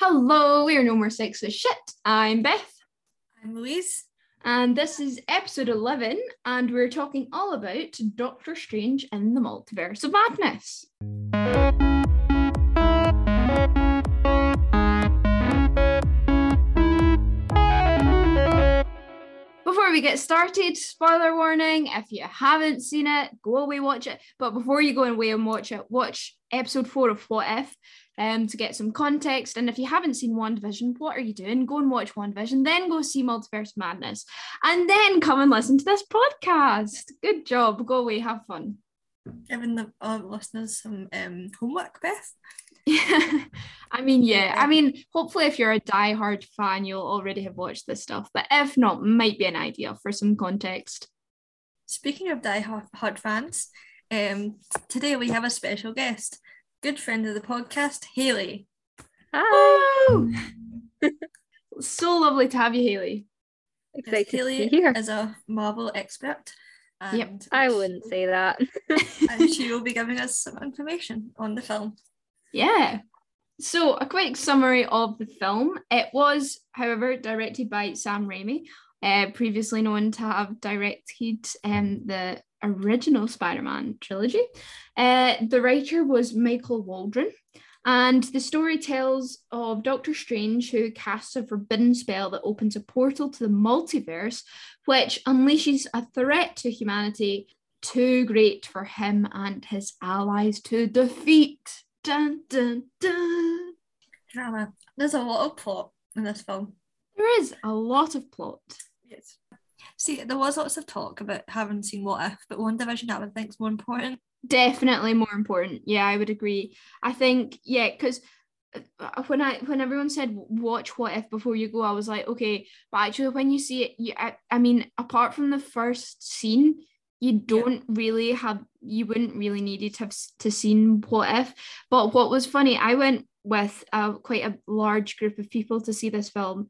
Hello, we are No More Sex with Shit. I'm Beth. I'm Louise. And this is episode 11, and we're talking all about Doctor Strange in the Multiverse of Madness. Before we get started, spoiler warning if you haven't seen it, go away, watch it. But before you go away and watch it, watch episode four of What If um, to get some context. And if you haven't seen WandaVision, what are you doing? Go and watch WandaVision, then go see Multiverse Madness, and then come and listen to this podcast. Good job. Go away, have fun. Giving the uh, listeners some um, homework, Beth. Yeah, I mean, yeah. I mean, hopefully, if you're a die-hard fan, you'll already have watched this stuff. But if not, might be an idea for some context. Speaking of die-hard fans, um, today we have a special guest good friend of the podcast, Haley. Hi. so lovely to have you, Haley. Excited Haley to be here. is a Marvel expert. And yep, I wouldn't say that. and she will be giving us some information on the film. Yeah. So, a quick summary of the film. It was, however, directed by Sam Raimi, uh, previously known to have directed um, the original Spider Man trilogy. Uh, the writer was Michael Waldron, and the story tells of Doctor Strange who casts a forbidden spell that opens a portal to the multiverse, which unleashes a threat to humanity too great for him and his allies to defeat. Dun, dun, dun. Drama. There's a lot of plot in this film. There is a lot of plot. Yes. See, there was lots of talk about having seen What If, but WandaVision I would think is more important. Definitely more important. Yeah, I would agree. I think yeah, because uh, when I when everyone said watch What If before you go, I was like, okay, but actually when you see it, you I, I mean, apart from the first scene, you don't yeah. really have you wouldn't really need it to have to seen What If. But what was funny, I went with uh, quite a large group of people to see this film,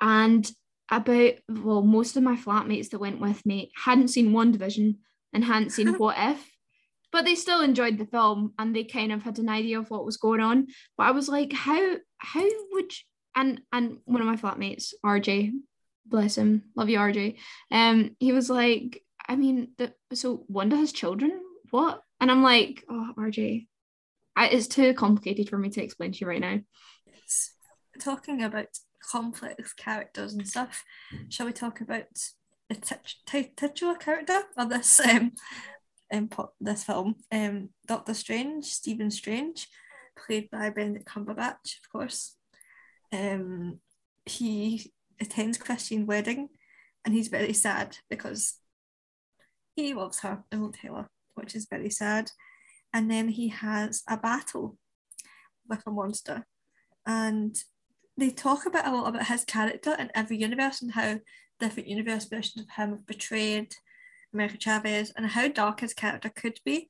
and about well most of my flatmates that went with me hadn't seen WandaVision and hadn't seen what if but they still enjoyed the film and they kind of had an idea of what was going on but i was like how how would you, and and one of my flatmates rj bless him love you rj um he was like i mean the, so wanda has children what and i'm like oh rj I, it's too complicated for me to explain to you right now it's talking about complex characters and stuff, shall we talk about the titular character of this um, um this film? Um, Doctor Strange, Stephen Strange, played by Benedict Cumberbatch, of course. Um, he attends Christine's wedding, and he's very sad because he loves her and won't tell her, which is very sad. And then he has a battle with a monster, and they talk about a lot about his character in every universe and how different universe versions of him have betrayed America Chavez and how dark his character could be.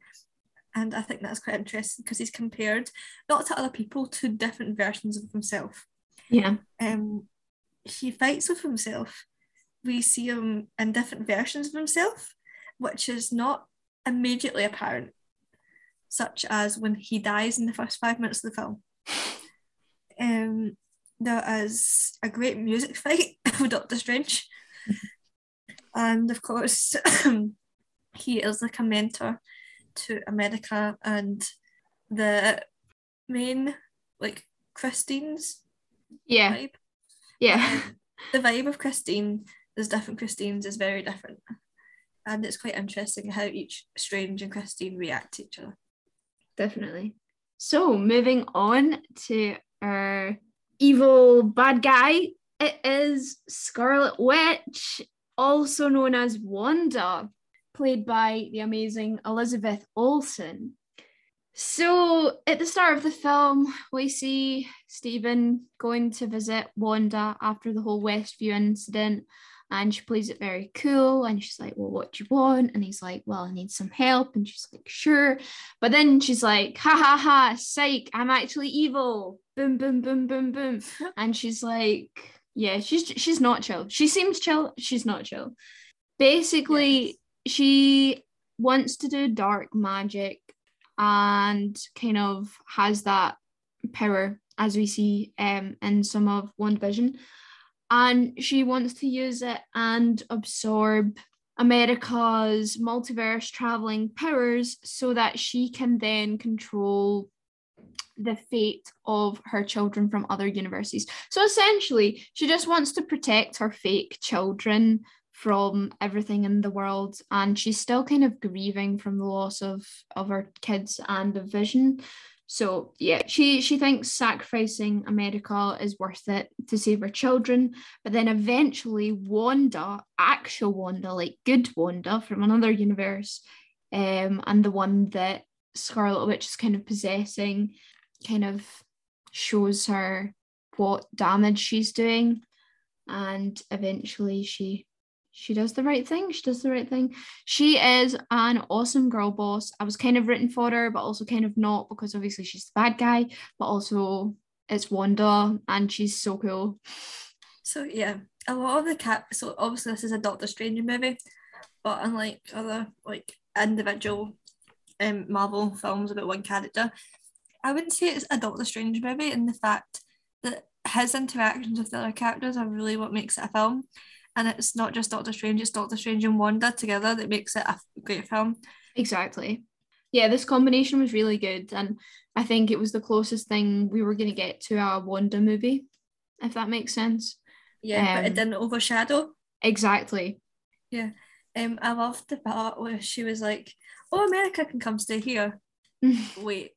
And I think that's quite interesting because he's compared not to other people to different versions of himself. Yeah. Um, he fights with himself. We see him in different versions of himself, which is not immediately apparent, such as when he dies in the first five minutes of the film. Um, there is a great music fight with Doctor Strange. and of course, he is like a mentor to America and the main, like Christine's yeah. vibe. Yeah. Um, the vibe of Christine, there's different Christines, is very different. And it's quite interesting how each Strange and Christine react to each other. Definitely. So moving on to our evil bad guy. It is Scarlet Witch, also known as Wanda, played by the amazing Elizabeth Olsen. So, at the start of the film, we see Stephen going to visit Wanda after the whole Westview incident and she plays it very cool and she's like well what do you want? And he's like well i need some help and she's like sure. But then she's like ha ha ha psych i'm actually evil. Boom boom boom boom boom. And she's like yeah she's she's not chill. She seems chill she's not chill. Basically yes. she wants to do dark magic and kind of has that power as we see um, in some of WandaVision. And she wants to use it and absorb America's multiverse traveling powers so that she can then control the fate of her children from other universities. So essentially, she just wants to protect her fake children from everything in the world and she's still kind of grieving from the loss of of her kids and of vision so yeah she she thinks sacrificing america is worth it to save her children but then eventually wanda actual wanda like good wanda from another universe um and the one that scarlet witch is kind of possessing kind of shows her what damage she's doing and eventually she she does the right thing. She does the right thing. She is an awesome girl boss. I was kind of written for her, but also kind of not because obviously she's the bad guy, but also it's Wanda and she's so cool. So yeah, a lot of the cat. So obviously this is a Doctor Strange movie, but unlike other like individual um, Marvel films about one character, I wouldn't say it's a Doctor Strange movie in the fact that his interactions with the other characters are really what makes it a film and it's not just Doctor Strange, it's Doctor Strange and Wanda together that makes it a great film. Exactly. Yeah, this combination was really good, and I think it was the closest thing we were going to get to a Wanda movie, if that makes sense. Yeah, um, but it um, didn't overshadow. Exactly. Yeah. Um, I loved the part where she was like, "Oh, America can come stay here." Wait,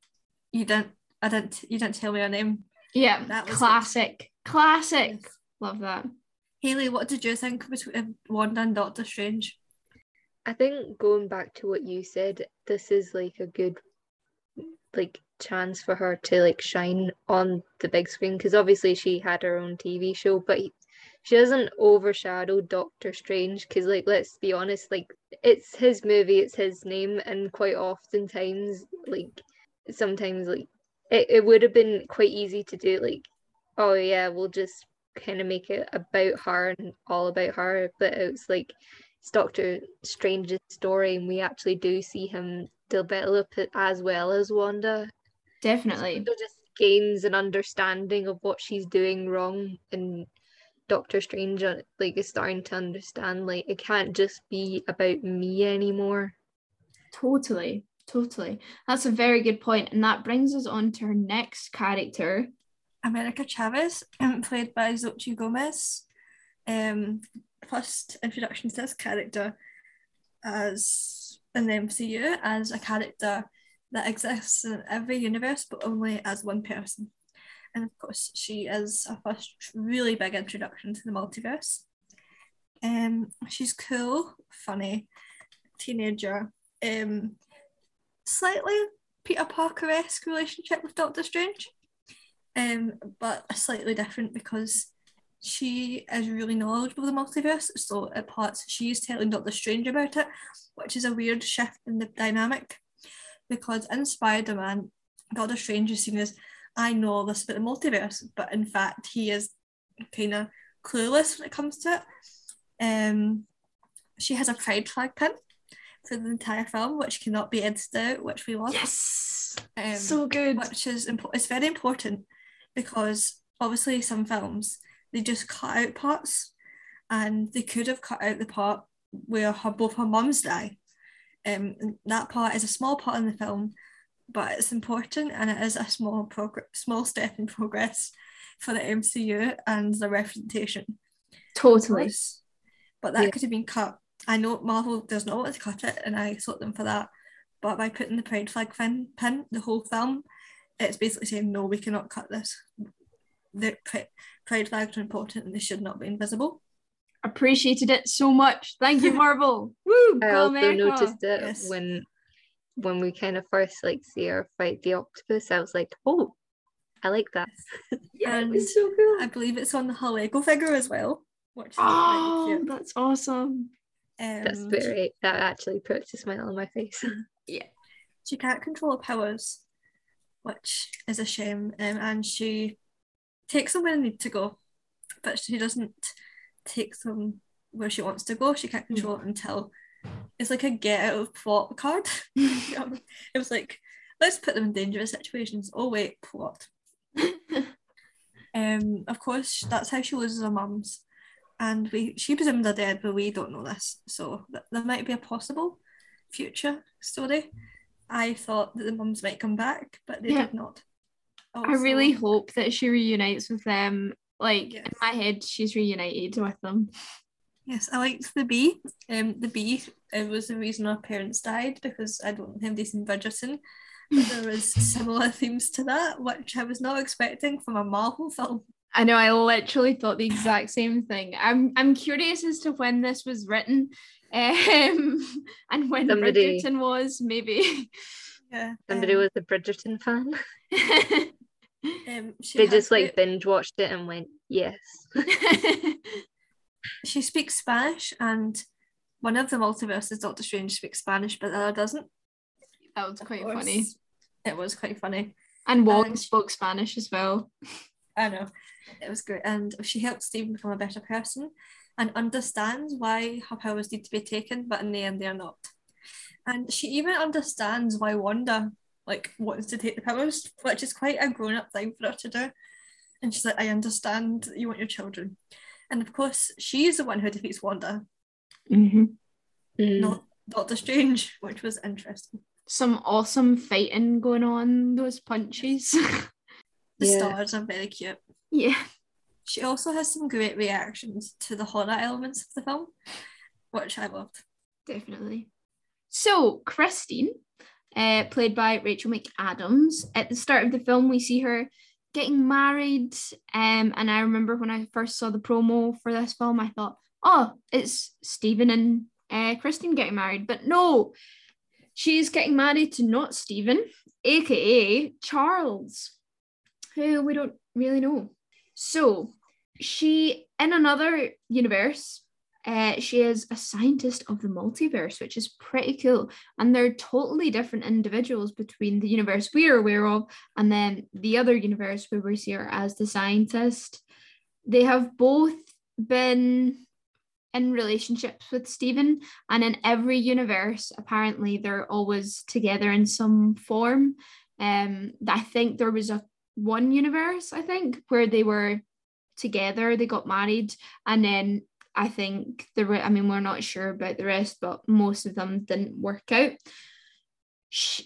you didn't? I didn't. You didn't tell me her name. Yeah, that was classic. It. Classic. Yes. Love that. Haley, what did you think between uh, Wanda and Doctor Strange? I think going back to what you said, this is like a good like chance for her to like shine on the big screen because obviously she had her own TV show, but she doesn't overshadow Doctor Strange because like let's be honest, like it's his movie, it's his name, and quite oftentimes like sometimes like it, it would have been quite easy to do like oh yeah we'll just kind of make it about her and all about her, but it's like it's Doctor Strange's story, and we actually do see him develop it as well as Wanda. Definitely. So just gains an understanding of what she's doing wrong, and Doctor Strange uh, like is starting to understand like it can't just be about me anymore. Totally, totally. That's a very good point, and that brings us on to her next character, America Chavez, um, played by Xochitl Gomez. Um, first introduction to this character as in the MCU as a character that exists in every universe, but only as one person. And of course, she is a first really big introduction to the multiverse. Um, she's cool, funny, teenager, um, slightly Peter Parker esque relationship with Doctor Strange um, but slightly different because she is really knowledgeable of the multiverse. So at parts she's telling Doctor Strange about it, which is a weird shift in the dynamic. Because in Spider-Man, Doctor Strange is seen as I know all this about the multiverse, but in fact he is kind of clueless when it comes to it. Um, she has a pride flag pin for the entire film, which cannot be edited out, which we love. Yes, um, so good. Which is impo- it's very important because obviously some films they just cut out parts and they could have cut out the part where her both her mums die. Um, that part is a small part in the film, but it's important and it is a small progress, small step in progress for the MCU and the representation. Totally. But that yeah. could have been cut. I know Marvel does not want to cut it, and I sought them for that. But by putting the pride flag pin, pin the whole film, it's basically saying no, we cannot cut this. The pride flags are important and they should not be invisible. Appreciated it so much. Thank you, Marvel. Woo! I also America. noticed it yes. when when we kind of first like see her fight the octopus. I was like, oh, I like that. yeah, and it's so cool. I believe it's on the Lego figure as well. Which oh, that's awesome. Um, that's very that actually puts a smile on my face. yeah. She can't control her powers, which is a shame. Um, and she takes them where they need to go, but she doesn't take them where she wants to go. She can't hmm. control it until it's like a get out of plot card. it was like, let's put them in dangerous situations. Oh wait, plot. Um, of course, that's how she loses her mums, and we she presumes they're dead, but we don't know this, so th- there might be a possible future story. I thought that the mums might come back, but they Yeah. did not. I really hope that she reunites with them. Like in my head, she's reunited with them. Yes, I liked the bee. Um, the bee it was the reason our parents died because I don't have decent Bridgerton. But there was similar themes to that, which I was not expecting from a Marvel film. I know. I literally thought the exact same thing. I'm I'm curious as to when this was written, um, and when Somebody- Bridgerton was. Maybe. Yeah. Somebody um, was a Bridgerton fan. Um, she They just like great- binge watched it and went, yes. she speaks Spanish, and one of the multiverses, Doctor Strange, speaks Spanish, but the other doesn't. that was quite funny. It was quite funny. And Wong And- spoke Spanish as well. I know. It was great. And she helped Stephen become a better person and understands why her powers need to be taken, but in the end they're not. And she even understands why Wanda like wants to take the powers, which is quite a grown-up thing for her to do. And she's like, I understand you want your children. And of course, she's the one who defeats Wanda, Mm-hmm. Mm. not Doctor Strange, which was interesting. Some awesome fighting going on. Those punches. The Yeah. stars are very cute. yeah. She also has some great reactions to the horror elements of the film, which I loved. Definitely. So, Christine, uh, played by Rachel McAdams, at the start of the film, we see her getting married. Um, and I remember when I first saw the promo for this film, I thought, oh, it's Stephen and uh, Christine getting married. But no, she's getting married to not Stephen, aka Charles, who we don't really know. So, she, in another universe, uh, she is a scientist of the multiverse, which is pretty cool. And they're totally different individuals between the universe we are aware of and then the other universe where we see her as the scientist. They have both been in relationships with Stephen, and in every universe, apparently they're always together in some form. Um, I think there was a one universe, I think, where they were together, they got married, and then I think the re- I mean we're not sure about the rest, but most of them didn't work out.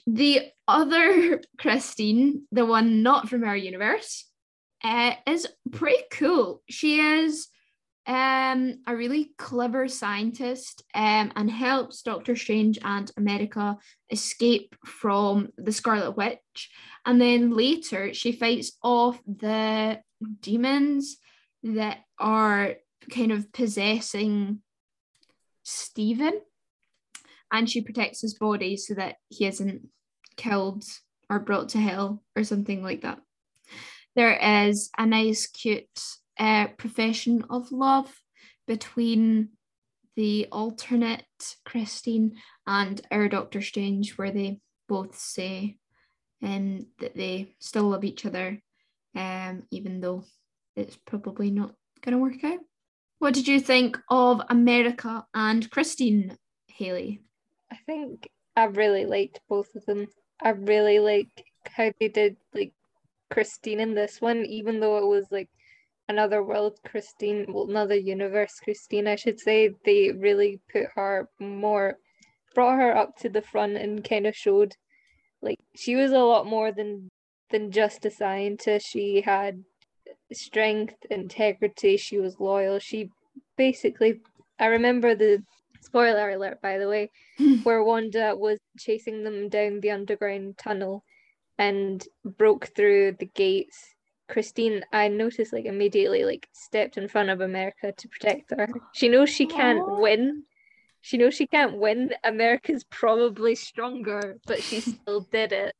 The other Christine, the one not from our universe, uh, is pretty cool. She is um, a really clever scientist um, and helps Doctor Strange and America escape from the Scarlet Witch. And then later, she fights off the demons that are kind of possessing Stephen. And she protects his body so that he isn't killed or brought to hell or something like that. There is a nice, cute uh, profession of love between the alternate Christine and our Doctor Strange, where they both say um, that they still love each other, um, even though it's probably not going to work out. What did you think of America and Christine Haley? I think I really liked both of them. I really like how they did like Christine in this one, even though it was like another world Christine, well, another universe Christine, I should say. They really put her more, brought her up to the front and kind of showed like she was a lot more than than just a scientist. She had strength, integrity. She was loyal. She basically, I remember the spoiler alert, by the way, where Wanda was chasing them down the underground tunnel and broke through the gates. Christine, I noticed like immediately like stepped in front of America to protect her. She knows she can't Aw. win. She knows she can't win. America's probably stronger, but she still did it.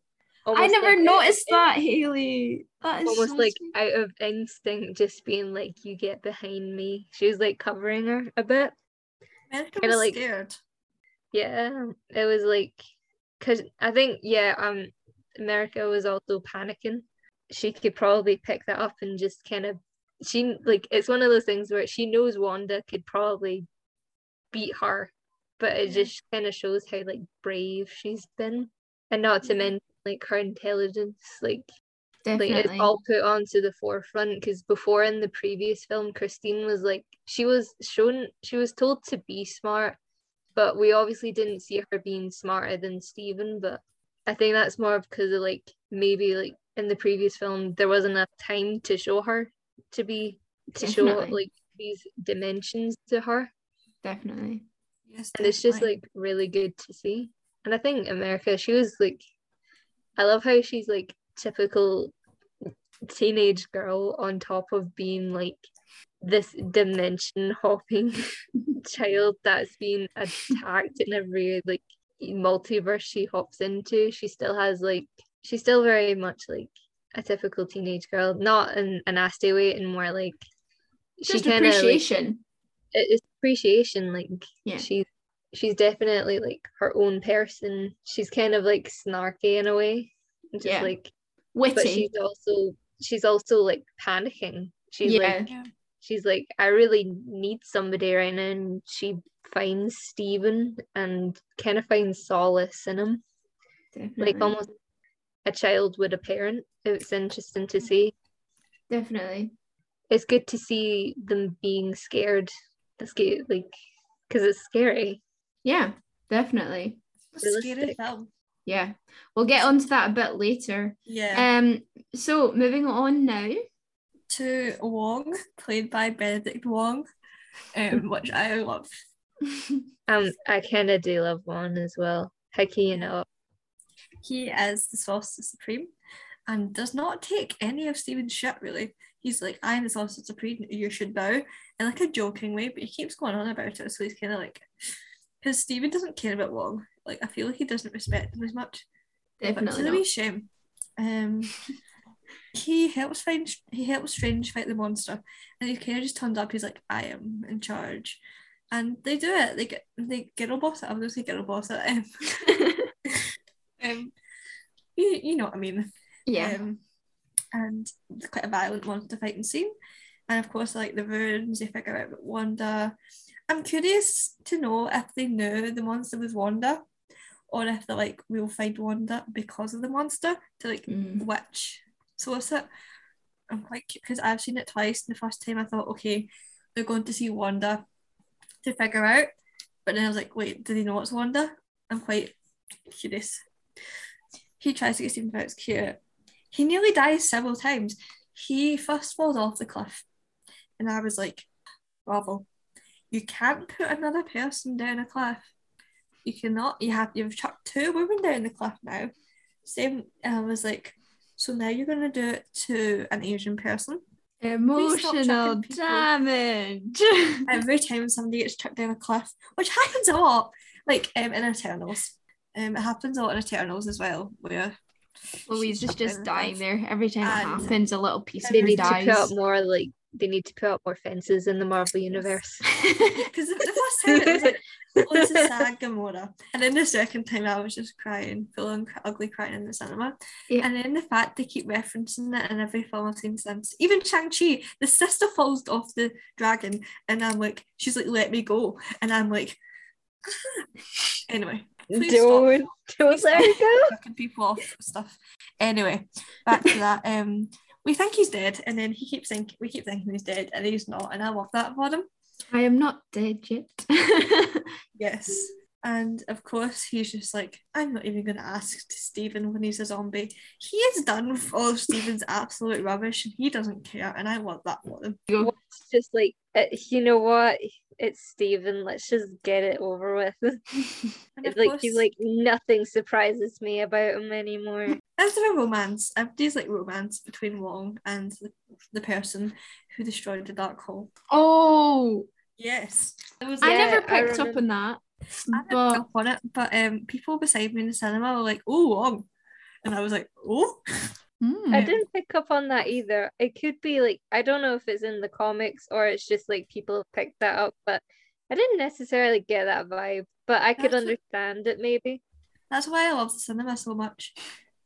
I never like noticed in- that, Haley. That is Almost so like sweet. out of instinct, just being like, "You get behind me." She was like covering her a bit. America Kinda was like- scared. Yeah, it was like, cause I think yeah, um, America was also panicking. She could probably pick that up and just kind of, she like it's one of those things where she knows Wanda could probably beat her, but it just kind of shows how like brave she's been, and not to mention like her intelligence. Like Definitely. like it's all put onto the forefront because before in the previous film christine was like she was shown she was told to be smart but we obviously didn't see her being smarter than Stephen but i think that's more because of like maybe like in the previous film there wasn't enough time to show her to be to show like these dimensions to her. Definitely. Yes, and it's just like really good to see. And i think america she was like i love how she's like typical teenage girl on top of being like this dimension hopping child that's been attacked in every like multiverse she hops into. She still has like she's still very much like a typical teenage girl not in a nasty way and more like Just kinda, appreciation. it- it's appreciation like Yeah. she's she's definitely like her own person she's kind of like snarky in a way just Yeah. like Witty. but she's also she's also like panicking she's Yeah. like she's like i really need somebody right now and she finds Stephen and kind of finds solace in him Definitely. like almost a child with a parent it's interesting to see Definitely. it's good to see them being scared that's good like because it's scary Yeah, definitely. Scary film. Yeah. We'll get onto that a bit later. Yeah. Um, so moving on now. to Wong, played by Benedict Wong, um, which I love. um i kind of do love Wong as well how can you know He is the Sorcerer Supreme and does not take any of Stephen's shit really. He's like, I am the Sorcerer Supreme, you should bow, in like a joking way, but he keeps going on about it. So he's kind of like, because Stephen doesn't care about Wong. Like, I feel like he doesn't respect him as much. But Definitely it's a wee shame. Um, he helps find he helps Strange fight the monster, and he kind of just turns up. He's like, "I am in charge," and they do it. They get they girl boss it. I'm gonna say girl boss it. Um, um, you, you know what I mean. yeah. Um, and it's quite a violent monster fighting scene. And of course, like the runes, they figure out Wanda. I'm curious to know if they knew the monster was Wanda, or if they're like, we'll find Wanda because of the monster to like Mm. which source it. I'm quite because I've seen it twice. And the first time I thought, okay, they're going to see Wanda to figure out. But then I was like, wait, do they know it's Wanda? I'm quite curious. He tries to get Stephen Frout's cute. He nearly dies several times. He first falls off the cliff. And I was like, bravo. You can't put another person down a cliff. You cannot. You have you've chucked two women down the cliff now. Same and I was like, so now you're gonna do it to an Asian person. Emotional damage. Every time somebody gets chucked down a cliff, which happens a lot, like um, in Eternals. Um, it happens a lot in Eternals as well, where Louise she's is just dying cliff. there. Every time it happens, a little piece of they her need to put up more like they need to put up more fences in the marvel universe Because the first time it was like, oh, this is sad Gamora. And then the second time I was just crying, full on ugly crying in the cinema. Yeah. And then the fact they keep referencing it in every film I've seen since. Even Shang-Chi, the sister falls off the dragon and I'm like, she's like, let me go. And I'm like, anyway. Please don't don't let her go chucking people off stuff. Anyway, back to that. Um, we think he's dead, and then he keeps thinking we keep thinking he's dead, and he's not, and I love that for him. I am not dead yet. Yes. And of course, he's just like, I'm not even going to ask to Stephen when he's a zombie. He is done with all of Stephen's absolute rubbish and he doesn't care. And I want that for him. it's just like uh, you know what it's Steven let's just get it over with it's like course, he's like nothing surprises me about him anymore is there a romance? Uh, There's like romance between Wong and the, the person who destroyed the Darkhold. oh, Yes. There was I Yeah, never I picked up on that. I picked But up on it, but um, people beside me in the cinema were like, "Oh, Wong," and I was like, "Oh." Hmm. I didn't pick up on that either. It could be like I don't know if it's in the comics or it's just like people have picked that up, but I didn't necessarily get that vibe. But I could That's what- understand it maybe. That's why I love the cinema so much.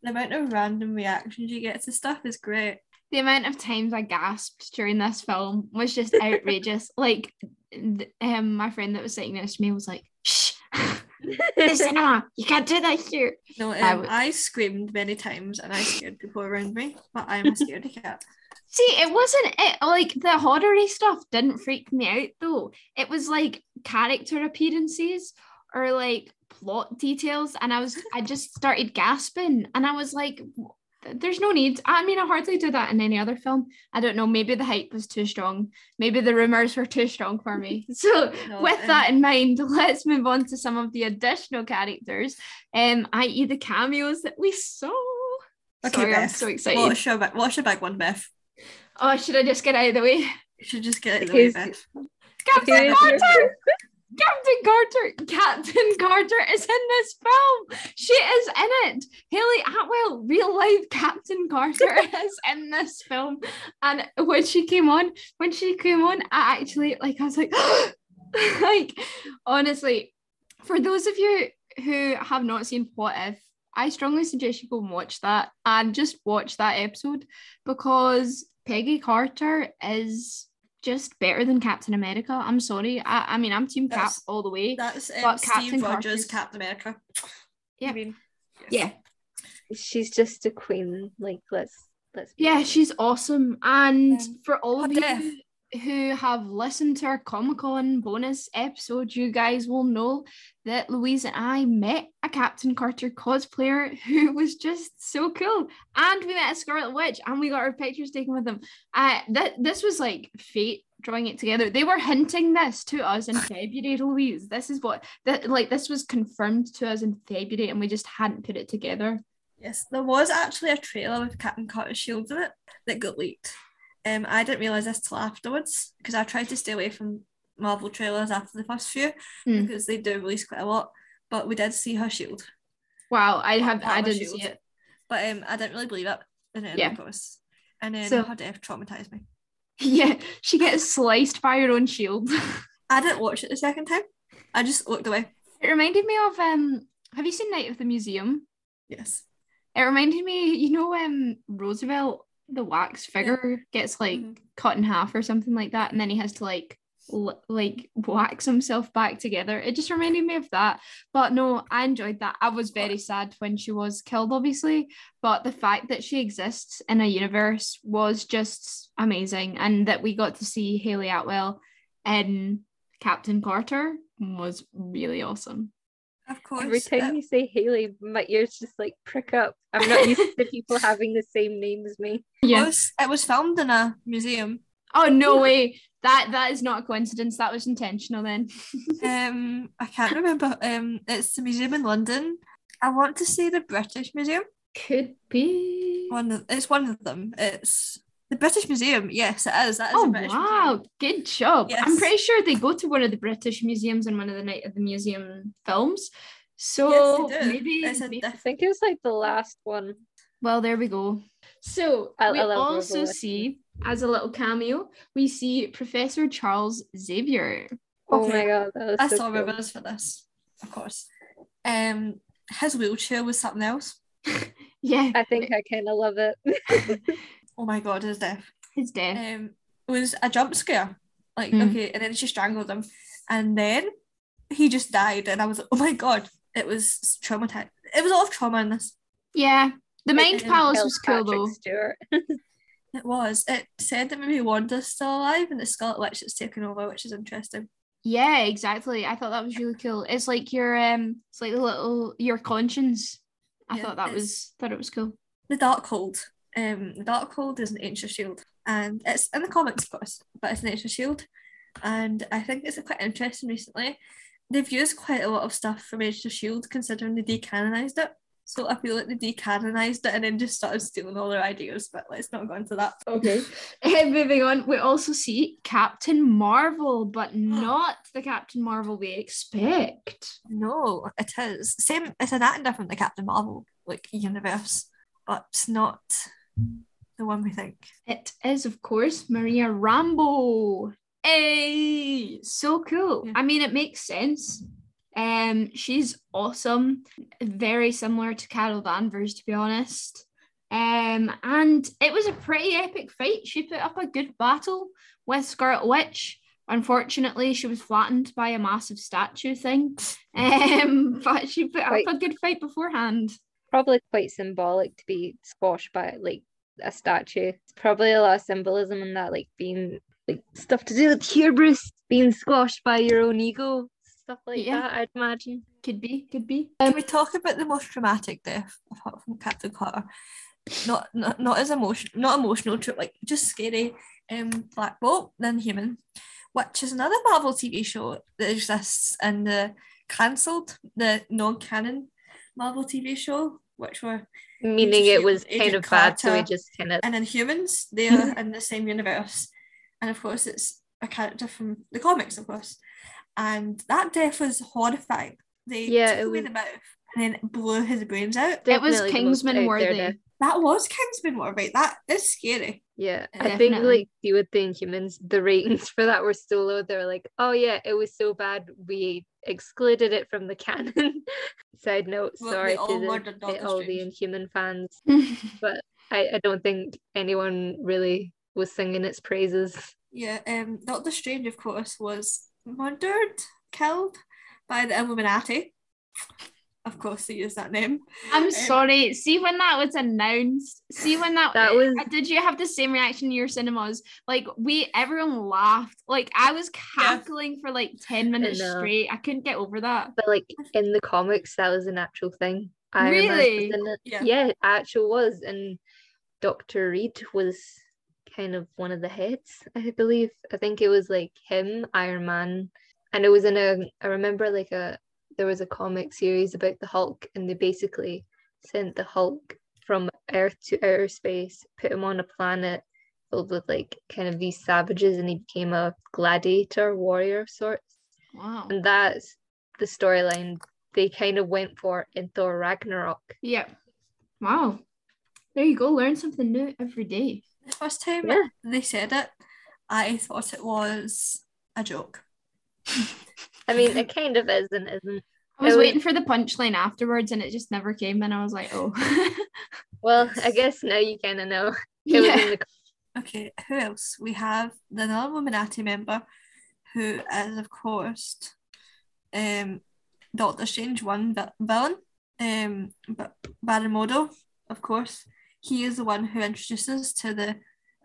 The amount of random reactions you get to stuff is great. the amount of times I gasped during this film was just outrageous. like, th- um, my friend that was sitting next to me was like, "Shh," the cinema. You can't do that here. No, um, I I, screamed many times and I scared people around me, but I'm a scaredy cat. See, it wasn't it like the horror stuff didn't freak me out though. It was like character appearances or like plot details, and I was I just started gasping, and I was like, "W- "There's no need." I mean, I hardly do that in any other film. I don't know. Maybe the hype was too strong. Maybe the rumors were too strong for me. So, No, with um, that in mind, let's move on to some of the additional characters, um, i.e., the cameos that we saw. Okay, Sorry, I'm Beth, so excited. What's your, what's your big one, Beth? Oh, should I just get out of the way? You should just get out of the way, Beth. Captain Carter! Captain Carter! Captain Carter is in this film. She is in it. Hayley Atwell, real life Captain Carter, is in this film. And when she came on, when she came on, I actually like I was like, like honestly, for those of you who have not seen What If, I strongly suggest you go and watch that and just watch that episode because Peggy Carter is just better than Captain America. I'm sorry. I, I mean, I'm Team Cap That's- all the way. That's um, But Steve Rogers, Carter's- Captain America. Yeah. I mean, Yeah. She's just a queen. Like let's let's. Yeah, she's awesome. And Um, for all of what if? you who have listened to our Comic Con bonus episode, you guys will know that Louise and I met a Captain Carter cosplayer who was just so cool. And we met a Scarlet Witch and we got our pictures taken with them. Uh, that this was like fate drawing it together. They were hinting this to us in February, Louise. This is what that like this was confirmed to us in February and we just hadn't put it together. Yes, there was actually a trailer with Captain Carter Shields in it that got leaked. Um, I didn't realise this till afterwards because I tried to stay away from Marvel trailers after the first few Hmm. because they do release quite a lot. But we did see her shield. Wow, I have I didn't see it. But um, I didn't really believe it in the end Yeah. of course. And then So- her death traumatized me. Yeah, she gets sliced by her own shield. I didn't watch it the second time. I just looked away. it reminded me of um have you seen Night of the Museum? Yes. It reminded me, you know, um Roosevelt, the wax figure gets like Mhm. cut in half or something like that, and then he has to like l- like wax himself back together. It just reminded me of that. But no, I enjoyed that. I was very sad when she was killed, obviously, but the fact that she exists in a universe was just amazing, and that we got to see Hayley Atwell in Captain Carter was really awesome. Of course. Every time uh, you say Haley, my ears just like prick up. I'm not used to people having the same name as me. it Yeah. was, it was filmed in a museum. Oh no way. That that is not a coincidence. That was intentional then. Um, I can't remember. Um, it's the museum in London. I want to say the British Museum. Could be. One of, it's one of them. It's the British Museum. Yes, it is. That is Oh the British wow, Museum. good job. I'm pretty pretty sure they go to one of the British museums in one of the Night of the Museum films. So Yes, they do. maybe, It's a maybe- I think it was like the last one. well there we go. So I'll- we I'll have a also see as a little cameo, we see Professor Charles Xavier. Oh Okay. my god, that was I so saw cool. rivers for this, of course. Um, his wheelchair was something else. Yeah, I think I kind of love it. Oh my god, his death. his death. Um, it was a jump scare. Like Mm. okay, and then she strangled him, and then he just died, and I was like, oh my god, it was traumatized. It was a lot of trauma in this. yeah. The Mind Palace was cool Patrick though. It was. It said that maybe Wanda's still alive, and the Scarlet Witch is taken over, which is interesting. Yeah, exactly. I thought that was really cool. It's like your um it's like the little your conscience. I Yeah, thought that was thought it was cool. The Darkhold. Um, the Darkhold is an ancient shield, and it's in the comics, of course, but it's an ancient shield, and I think it's quite interesting recently. They've used quite a lot of stuff from Agents of SHIELD, considering they decanonized it. So I feel like they decanonized it and then just started stealing all their ideas. But let's not go into that. Okay. And moving on, we also see Captain Marvel, but not the Captain Marvel we expect. No, it is same. It's an acting different the Captain Marvel like universe, but it's not the one we think. It is, of course, Maria Rambeau. Hey, so cool. Yeah. I mean, it makes sense. Um, she's awesome, very similar to Carol Danvers, to be honest. Um, and it was a pretty epic fight. She put up a good battle with Scarlet Witch, Unfortunately, she was flattened by a massive statue thing. Um, but she put Right. up a good fight beforehand. Probably quite symbolic to be squashed by like a statue. It's probably a lot of symbolism in that, like being like stuff to do with hubris, being squashed by your own ego, stuff like Yeah. that. I'd imagine. Could be, could be. Can we talk about the most dramatic death apart from Captain Carter? Not not, not as emotional, not emotional, tr- like just scary. Um, Black Bolt, then Human, which is another Marvel TV show that exists in the cancelled, the non-canon Marvel TV show, which were Meaning it was Agent kind of bad, so we just kind of and then Humans, they are in the same universe, and of course it's a character from the comics, of course, and that death was horrifying. They Yeah, took away was- the mouth and then blew his brains out. It was definitely Kingsman out worthy. death. That was Kingsman worthy. That is scary. Yeah, I think like see with the Inhumans, the ratings for that were so low. They were like, "Oh yeah, it was so bad, we excluded it from the canon." Side note, Well, sorry they all to the, all the Inhuman fans. I, I don't think anyone really was singing its praises. Yeah, um, Doctor Strange, of course, was murdered, killed by the Illuminati. Of course, they use that name. I'm sorry. See when that was announced. See when that That was- Uh, Did you have the same reaction in your cinemas? Like we, everyone laughed. Like I was cackling for like ten minutes know. straight. I couldn't get over that. But like in the comics, that was an actual thing. Iron Man was Really? in it. Yeah. Yeah, actual was, and Doctor Reed was kind of one of the heads, I believe. I think it was like him, Iron Man, and it was in a. I remember like a there was a comic series about the Hulk, and they basically sent the Hulk from Earth to outer space, put him on a planet filled with like kind of these savages, and he became a gladiator warrior of sorts Wow. and that's the storyline they kind of went for in Thor Ragnarok. Yeah. Wow. There you go. Learn something new every day. The first time Yeah. they said it, I thought it was a joke. I mean, it kind of is and isn't. I was It was- waiting for the punchline afterwards, and it just never came. And I was like, oh. Well, I guess now you kind of know. Yeah. the Okay, who else? We have the another Illuminati member who is, of course, um, Doctor Strange one vi- villain, um, but Baron Mordo, of course. He is the one who introduces to the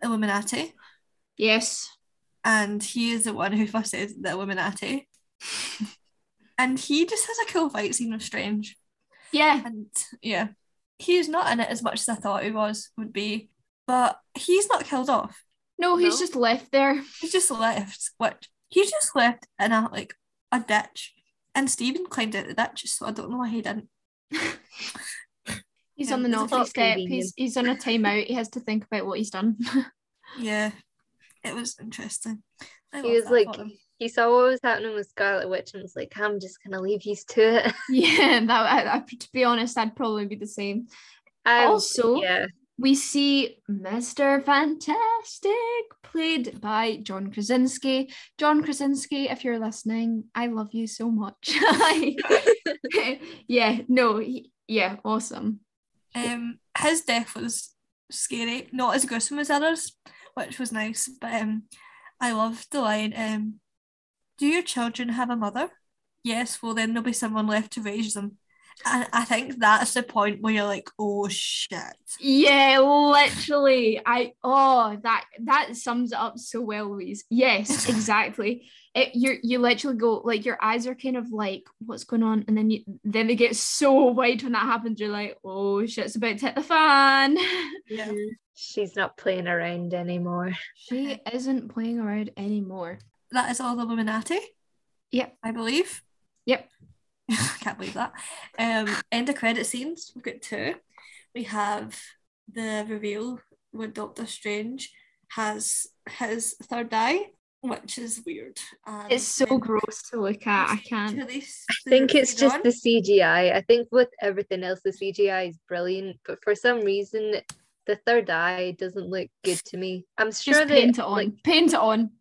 Illuminati, Yes. and he is the one who first says the Illuminati. and he just has a cool fight scene with Strange. Yeah. And yeah, he's not in it as much as I thought he was would be, but he's not killed off. No, he's No. just left there. He's just left. What? He's just left in a like a ditch, and Stephen climbed out the ditch, so I don't know why he didn't. He's Yeah, on the it's a naughty step. He's he's on a timeout. He has to think about what he's done. Yeah, it was interesting. I he was like for him. He saw what was happening with Scarlet Witch and was like, I'm just gonna leave you to it. yeah, that I, I, to be honest, I'd probably be the same. Um, Also- yeah, We see Mr. Fantastic played by John Krasinski. John Krasinski, if you're listening, I love you so much. yeah, no, he- yeah, awesome. Um, his death was scary, not as gruesome as others, which was nice. But um, I loved the line. Um, do your children have a mother? Yes. Well, then there'll be someone left to raise them. And I think that's the point where you're like, oh shit. Yeah, literally. I oh that that sums it up so well, Louise. Yes, exactly. It you you literally go like your eyes are kind of like what's going on, and then you then they get so wide when that happens. You're like, oh shit, it's about to hit the fan. Yeah. she's not playing around anymore. She isn't playing around anymore. That is all the Illuminati. Yep. I believe. Yep. I can't believe that. Um, end of credit scenes. We've got two. We have the reveal where Doctor Strange has his third eye, which is weird. And It's so gross to look at. I can't. I think it's feed just on? the CGI. I think with everything else, the CGI is brilliant, but for some reason, the third eye doesn't look good to me. I'm sure Just they paint it on. like paint it on.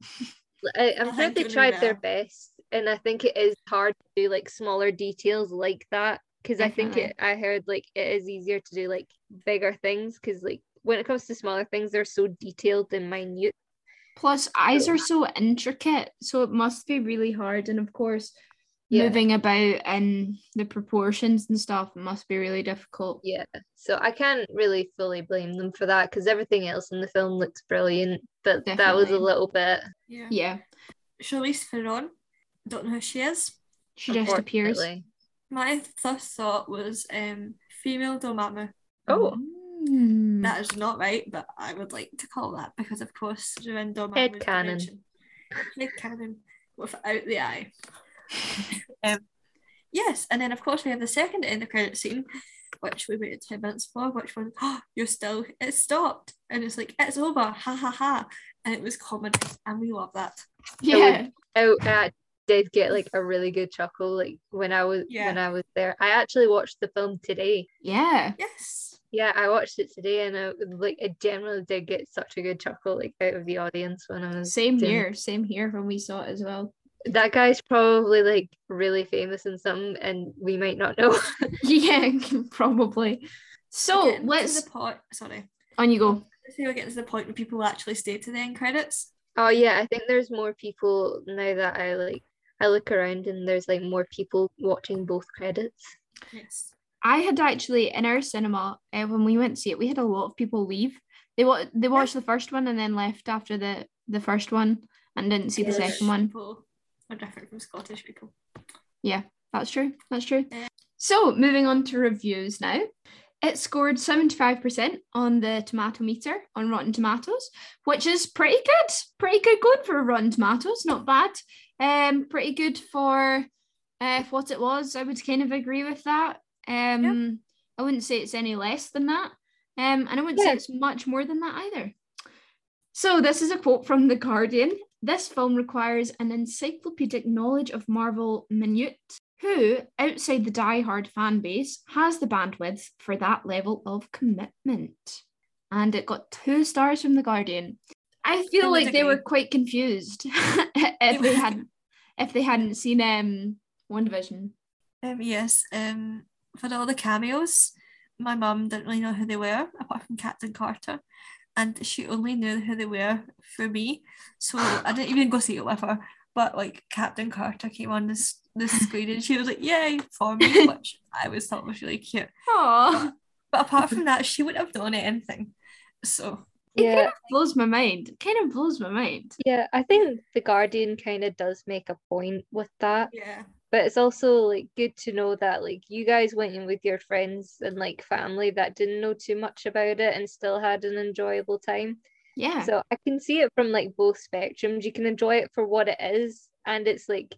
I, I'm sure they tried their best, and I think it is hard to do like smaller details like that because I think mm-hmm. it. I heard like it is easier to do like bigger things because like when it comes to smaller things, they're so detailed and minute. Plus, eyes are so intricate, so it must be really hard. And of course, Yeah. moving about and the proportions and stuff must be really difficult. Yeah, so I can't really fully blame them for that because everything else in the film looks brilliant, but that was a little bit. Yeah. Yeah, Charlize Theron. Don't know who she is. she just appears. My first thought was um female Dormammu. Oh, Mm. That is not right, but I would like to call that because of course you're in Dormammu's Headcanon. dimension. Head cannon without the eye. um, yes, and then of course we have the second end of credit scene, which we waited 10 minutes for, which was, oh, you're still, it stopped. And it's like, it's over, ha ha ha. And it was comedy, and we love that. yeah, oh, I did get like a really good chuckle like when I was Yeah. when I was there. I actually watched the film today. yeah. Yes. Yeah, I watched it today, and I like I generally did get such a good chuckle like out of the audience when I was Same doing- here, same here when we saw it as well. That guy's probably like really famous in something, and we might not know. Yeah, probably. So Getting to let's the point. Sorry. on you go. I think we're getting to the point where people actually stay to the end credits. Oh yeah, I think there's more people now that I like I look around and there's like more people watching both credits. Yes. I had actually in our cinema uh, when we went to see it, we had a lot of people leave. They wa- they watched the first one and then left after the the first one and didn't see the second one. People are different from Scottish people. Yeah, that's true. That's true. Yeah. So moving on to reviews now. It scored 75% on the tomato meter on Rotten Tomatoes, which is pretty good. Pretty good going for Rotten Tomatoes, not bad. Um, pretty good for uh what it was. I would kind of agree with that. Um, I wouldn't say it's any less than that. Um, and I wouldn't Yeah. say it's much more than that either. So this is a quote from The Guardian. This film requires an encyclopedic knowledge of Marvel minute, who, outside the die-hard fan base, has the bandwidth for that level of commitment. And it got two stars from The Guardian. I feel like they were quite confused if they had if they hadn't seen um WandaVision. Um, yes. Um, for all the cameos, my mum didn't really know who they were apart from Captain Carter, and she only knew who they were for me. So I didn't even go see it with her. But like Captain Carter came on this the screen and she was like, "Yay!" for me, which I was thought was really cute. Aww. But apart from that, she wouldn't have done anything. So It kind Yeah, of blows my mind. It kind of blows my mind. yeah, I think the Guardian kind of does make a point with that. yeah, But it's also like good to know that like you guys went in with your friends and like family that didn't know too much about it and still had an enjoyable time. Yeah. So I can see it from like both spectrums. You can enjoy it for what it is, and it's like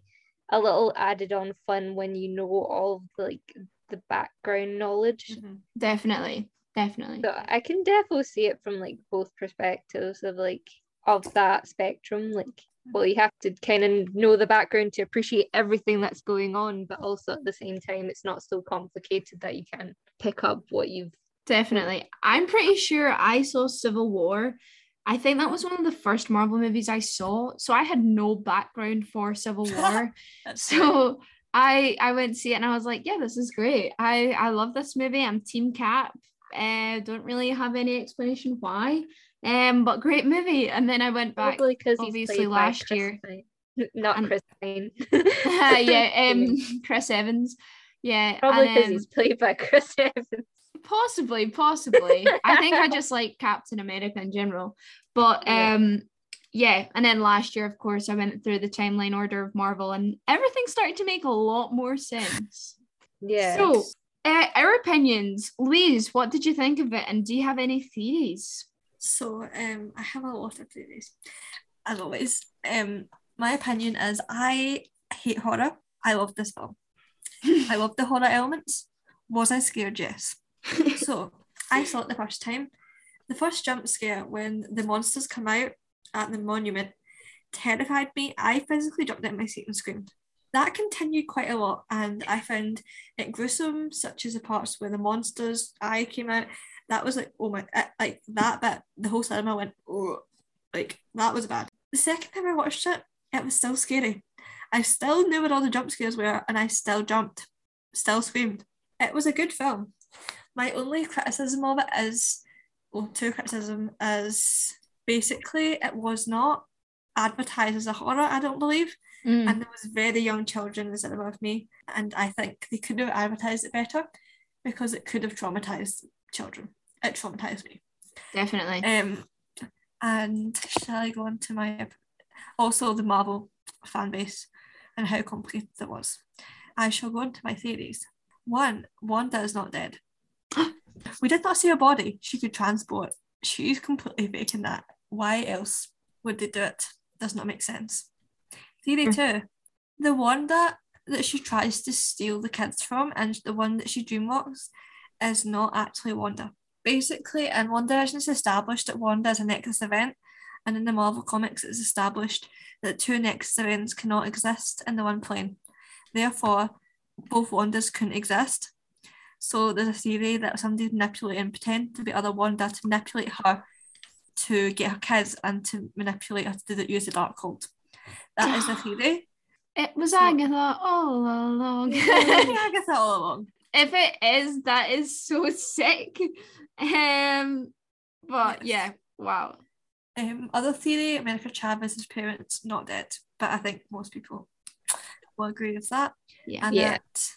a little added on fun when you know all of the, like the background knowledge. mhm. Definitely. Definitely. So I can definitely see it from like both perspectives of like of that spectrum. Like, well, you have to kind of know the background to appreciate everything that's going on, but also at the same time, it's not so complicated that you can pick up what you've. Definitely. I'm pretty sure I saw Civil War. I think that was one of the first Marvel movies I saw. So I had no background for Civil War. So I I went to see it and I was like, yeah, this is great. I I love this movie. I'm Team Cap. Uh, don't really have any explanation why. Um, but great movie. And then I went back. Probably because obviously last year. Pine. Not And- Chris Pine. yeah, um, Chris Evans. Yeah, Probably because um, he's played by Chris Evans. Possibly, possibly. I think I just like Captain America in general. But um yeah, and then last year, of course, I went through the timeline order of Marvel and everything started to make a lot more sense. Yeah. So uh, our opinions. Louise, what did you think of it? And do you have any theories? So um, I have a lot of theories, as always. Um, my opinion is I hate horror. I love this film. I love the horror elements. Was I scared? Yes. So I saw it the first time. The first jump scare when the monsters come out at the monument terrified me. I physically jumped out of my seat and screamed. That continued quite a lot, and I found it gruesome, such as the parts where the monster's eye came out. That was like, oh my, uh, like that bit, the whole cinema went, oh, like that was bad. The second time I watched it, it was still scary. I still knew where all the jump scares were, and I still jumped, still screamed. It was a good film. My only criticism of it is, well, two criticism is basically it was not advertised as a horror, I don't believe. Mm, And there was very young children that cinema with me. And I think they could have advertised it better because it could have traumatized children. It traumatized me. definitely. Um, and shall I go on to my also the Marvel fan base and how complicated it was? I shall go on to my theories. One, Wanda is not dead. we did not see her body. She could transport. She's completely faking that. Why else would they do it? Does not make sense. Theory Hmm. two, the Wanda that that she tries to steal the kids from and the one that she dreamwalks is not actually Wanda. Basically, in WandaVision, it's established that Wanda is a Nexus event, and in the Marvel comics, it's established that two Nexus events cannot exist in the one plane. Therefore, both Wandas couldn't exist. So there's a theory that somebody manipulated and pretend to be other Wanda to manipulate her to get her kids and to manipulate her to do the, use the Darkhold. That is a theory. It was So- Agatha all along. That all along. if it is, that is so sick. Um, but Yes. yeah, wow. Um, other theory, America Chavez's parents not dead, but I think most people will agree with that. Yeah. And Yeah. that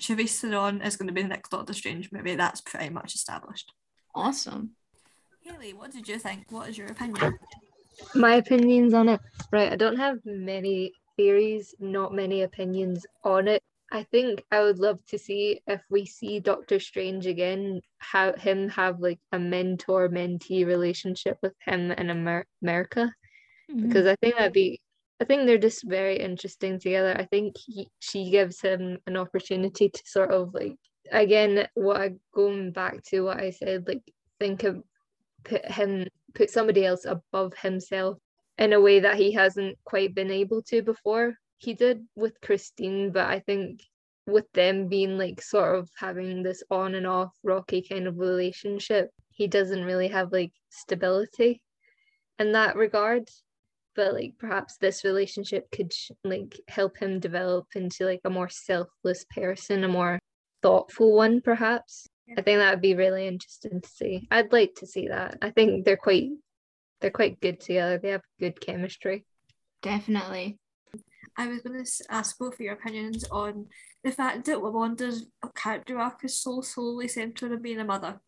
Charlize Theron is going to be the next Doctor Strange movie. That's pretty much established. Awesome. Haley, what did you think? What is your opinion? My opinions on it. Right, I don't have many theories, not many opinions on it. I think I would love to see if we see Doctor Strange again, how him have like a mentor mentee relationship with him in Amer- America Mm-hmm. because I think that'd be I think they're just very interesting together. I think he, she gives him an opportunity to sort of like again what I going back to what I said like think of put him put somebody else above himself in a way that he hasn't quite been able to before. He did with Christine, but I think with them being like sort of having this on and off rocky kind of relationship, he doesn't really have like stability in that regard but like perhaps this relationship could like help him develop into like a more selfless person a more thoughtful one perhaps i think that would be really interesting to see i'd like to see that i think they're quite they're quite good together they have good chemistry Definitely. I was going to ask both of your opinions on the fact that Wanda's character arc is so solely centered on being a mother.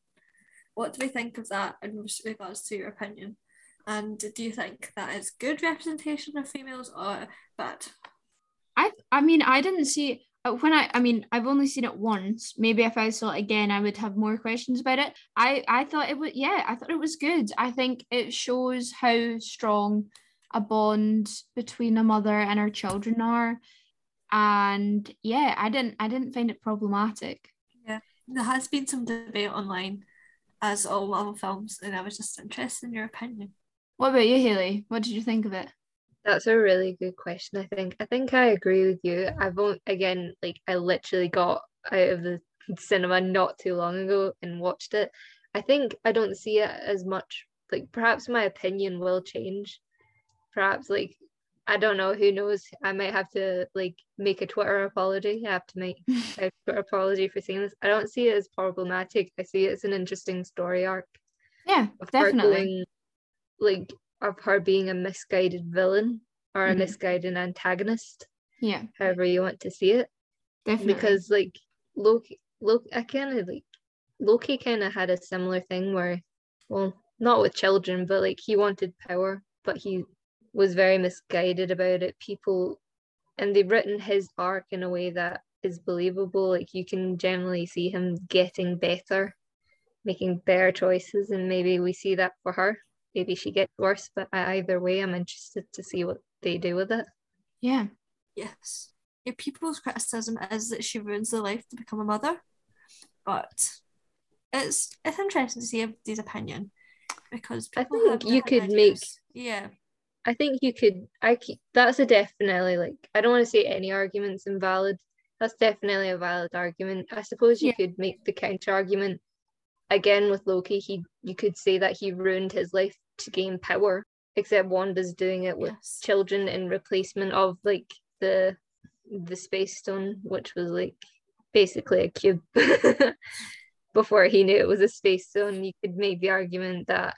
What do we think of that in regards to your opinion? And do you think that is good representation of females or bad? I I mean I didn't see Uh, when I I mean I've only seen it once. Maybe if I saw it again, I would have more questions about it. I I thought it was yeah, I thought it was good. I think it shows how strong a bond between a mother and her children are. And yeah, I didn't I didn't find it problematic. Yeah, there has been some debate online, as all Marvel films, and I was just interested in your opinion. What about you, Haley? What did you think of it? That's a really good question. I think. I think I agree with you. I've only, again, like I literally got out of the cinema not too long ago and watched it. I think I don't see it as much. Like perhaps my opinion will change. Perhaps like I don't know. Who knows? I might have to like make a Twitter apology. I have to make a Twitter apology for saying this. I don't see it as problematic. I see it as an interesting story arc Yeah, definitely. going, like of her being a misguided villain or a Mhm. misguided antagonist, Yeah, however you want to see it. definitely. Because like Loki, Loki, I kind of like Loki kind of had a similar thing where, well, not with children, but like he wanted power, but he was very misguided about it. People, and they've written his arc in a way that is believable. Like you can generally see him getting better, making better choices, and maybe we see that for her. Maybe she gets worse, but either way, I'm interested to see what they do with it. yeah. Yes. Yeah, people's criticism is that she ruins their life to become a mother, but it's it's interesting to see everybody's opinion because I think have you different could make- yeah I think you could. I ke- that's a definitely like. I don't want to say any argument's invalid. That's definitely a valid argument. I suppose you Yeah. could make the counter argument again with Loki. He you could say that he ruined his life to gain power, except Wanda's doing it with yes children in replacement of like the the space stone, which was like basically a cube. Before he knew it was a space stone, you could make the argument that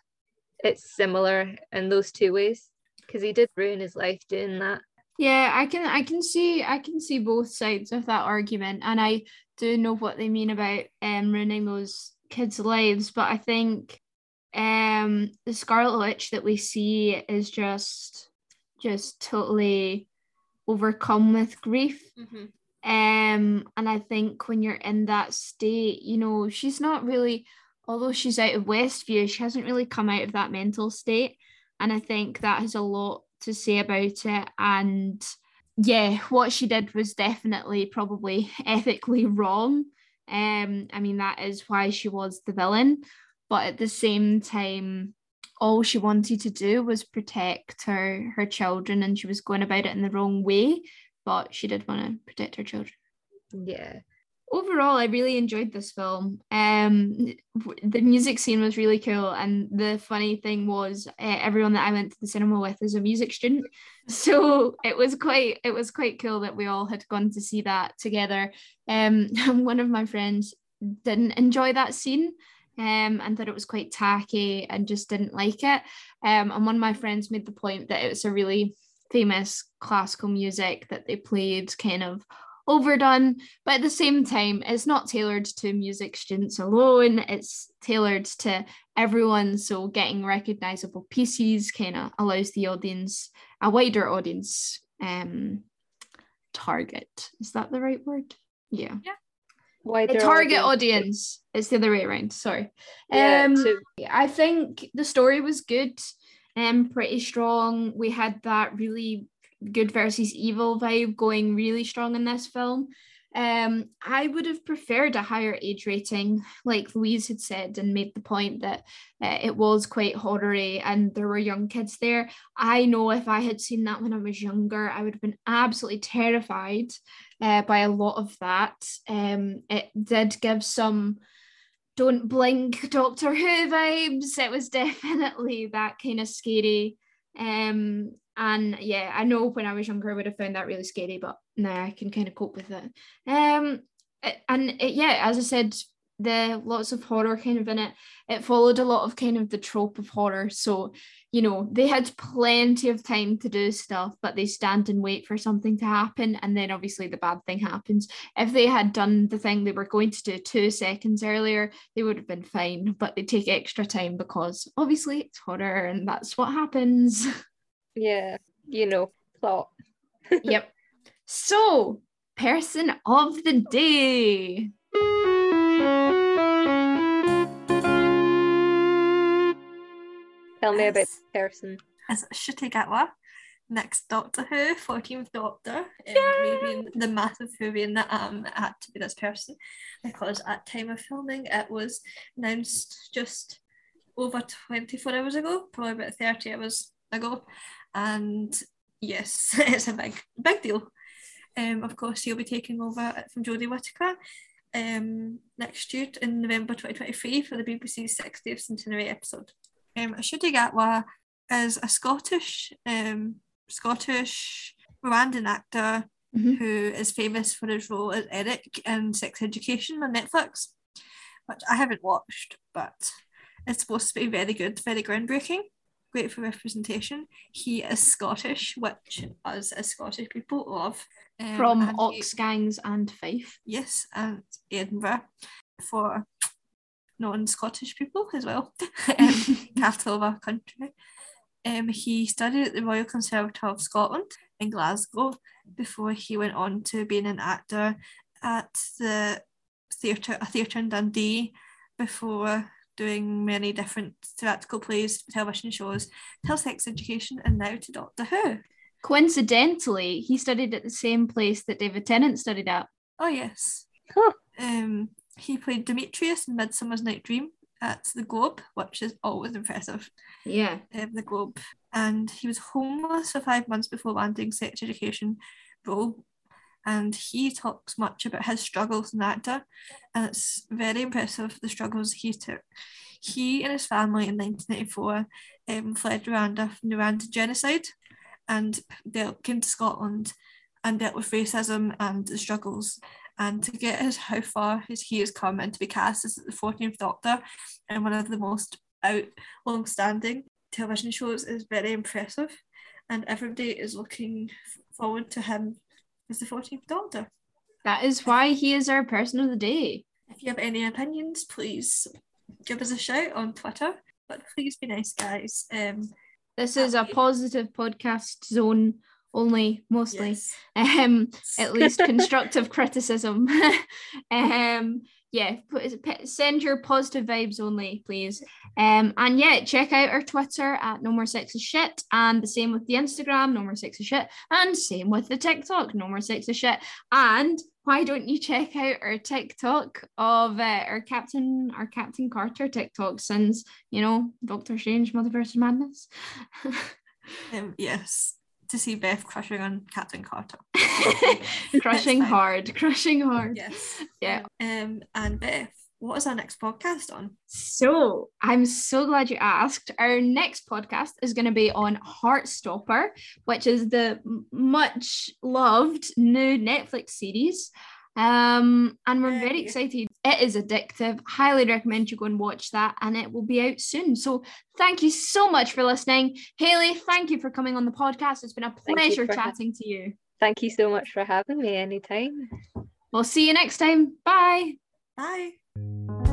it's similar in those two ways. because he did ruin his life doing that. Yeah, I can I can see I can see both sides of that argument, and I do know what they mean about um ruining those kids' lives, but I think um the Scarlet Witch that we see is just just totally overcome with grief. Mhm. Um, and I think when you're in that state, you know, she's not really, although she's out of Westview, she hasn't really come out of that mental state. And I think that has a lot to say about it. And yeah, what she did was definitely probably ethically wrong. Um, I mean, that is why she was the villain. But at the same time, all she wanted to do was protect her her children and she was going about it in the wrong way but she did want to protect her children. Yeah. overall i really enjoyed this film. Um the music scene was really cool and the funny thing was uh, everyone that i went to the cinema with is a music student. So it was quite it was quite cool that we all had gone to see that together. Um one of my friends didn't enjoy that scene um, and thought it was quite tacky and just didn't like it. Um, and one of my friends made the point that it was a really famous classical music that they played kind of overdone, but at the same time, it's not tailored to music students alone, it's tailored to everyone. So getting recognizable pieces kind of allows the audience, a wider audience, um, target. Is that the right word? yeah Yeah. A target audience. It's the other way around. Sorry. Yeah, um, to- I think the story was good and pretty strong. We had that really good versus evil vibe going really strong in this film. Um, I would have preferred a higher age rating, like Louise had said, and made the point that uh, it was quite horror-y and there were young kids there. I know if I had seen that when I was younger, I would have been absolutely terrified uh, by a lot of that. Um, it did give some don't blink Doctor Who vibes. It was definitely that kind of scary. Um, and yeah, I know when I was younger, I would have found that really scary, but now I can kind of cope with it. Um, and it, yeah, as I said, the lots of horror kind of in it. It followed a lot of kind of the trope of horror. So, you know, they had plenty of time to do stuff, but they stand and wait for something to happen, and then obviously the bad thing happens. If they had done the thing they were going to do two seconds earlier, they would have been fine, but they take extra time because obviously it's horror and that's what happens. Yeah, you know, plot. yep. So, person of the day. Tell me about Yes. the person. Is Ncuti Gatwa, next Doctor Who, 14th Doctor, um, being the massive Whovian that it had to be this person because at time of filming it was announced just over 24 hours ago, probably about 30 hours ago. And yes, it's a big, big deal. Um, of course, he'll be taking over from Jodie Whittaker um, next year in November 2023 for the BBC's 60th centenary episode. Um, Gatwa is a Scottish um, Scottish Rwandan actor Mhm. who is famous for his role as Eric in Sex Education on Netflix, which I haven't watched, but it's supposed to be very good, very groundbreaking, great for representation. He is Scottish, which us as Scottish people love. Um, From and he- Gangs and Fife. yes, and Edinburgh for non-Scottish people as well, um, capital of our country. Um, he studied at the Royal Conservatoire of Scotland in Glasgow before he went on to being an actor at the theatre, a theatre in Dundee, before doing many different theatrical plays, television shows, till Sex Education, and now to Doctor Who. Coincidentally, he studied at the same place that David Tennant studied at. Oh yes. Huh. Um, he played Demetrius in Midsummer's Night Dream at the Globe, which is always impressive. Yeah. Um, the Globe, and he was homeless for five months before landing sex education role. And he talks much about his struggles as an actor, and it's very impressive the struggles he took. He and his family in 1994 um, fled Rwanda from the Rwandan genocide, and they came to Scotland and dealt with racism and the struggles. And to get as how far he has come and to be cast as the 14th Doctor in one of the most out long-standing television shows is very impressive. and everybody is looking forward to him as the 14th Doctor. That is why he is our person of the day. If you have any opinions, please give us a shout on Twitter. But please be nice, guys. Um, This is a positive podcast zone only, mostly. yes. Um, at least constructive criticism. um, yeah, put, send your positive vibes only, please. Um, and yeah, check out our Twitter at No More Sexist Shit, and the same with the Instagram, No More Sexist Shit, and same with the TikTok, No More Sexist Shit. And why don't you check out our TikTok of uh, our Captain, our Captain Carter TikTok since you know Doctor Strange, Multiverse of Madness. Um, yes. To see Beth crushing on Captain Carter. crushing hard, crushing hard. Yes. Yeah. Um, and Beth, what is our next podcast on? So I'm so glad you asked. Our next podcast is going to be on Heartstopper, which is the much loved new Netflix series. Um, and we're very excited. It is addictive. Highly recommend you go and watch that, and it will be out soon. So thank you so much for listening, Haley. Thank you for coming on the podcast. It's been a pleasure for ha- chatting to you. Thank you so much for having me anytime. We'll see you next time. Bye. Bye.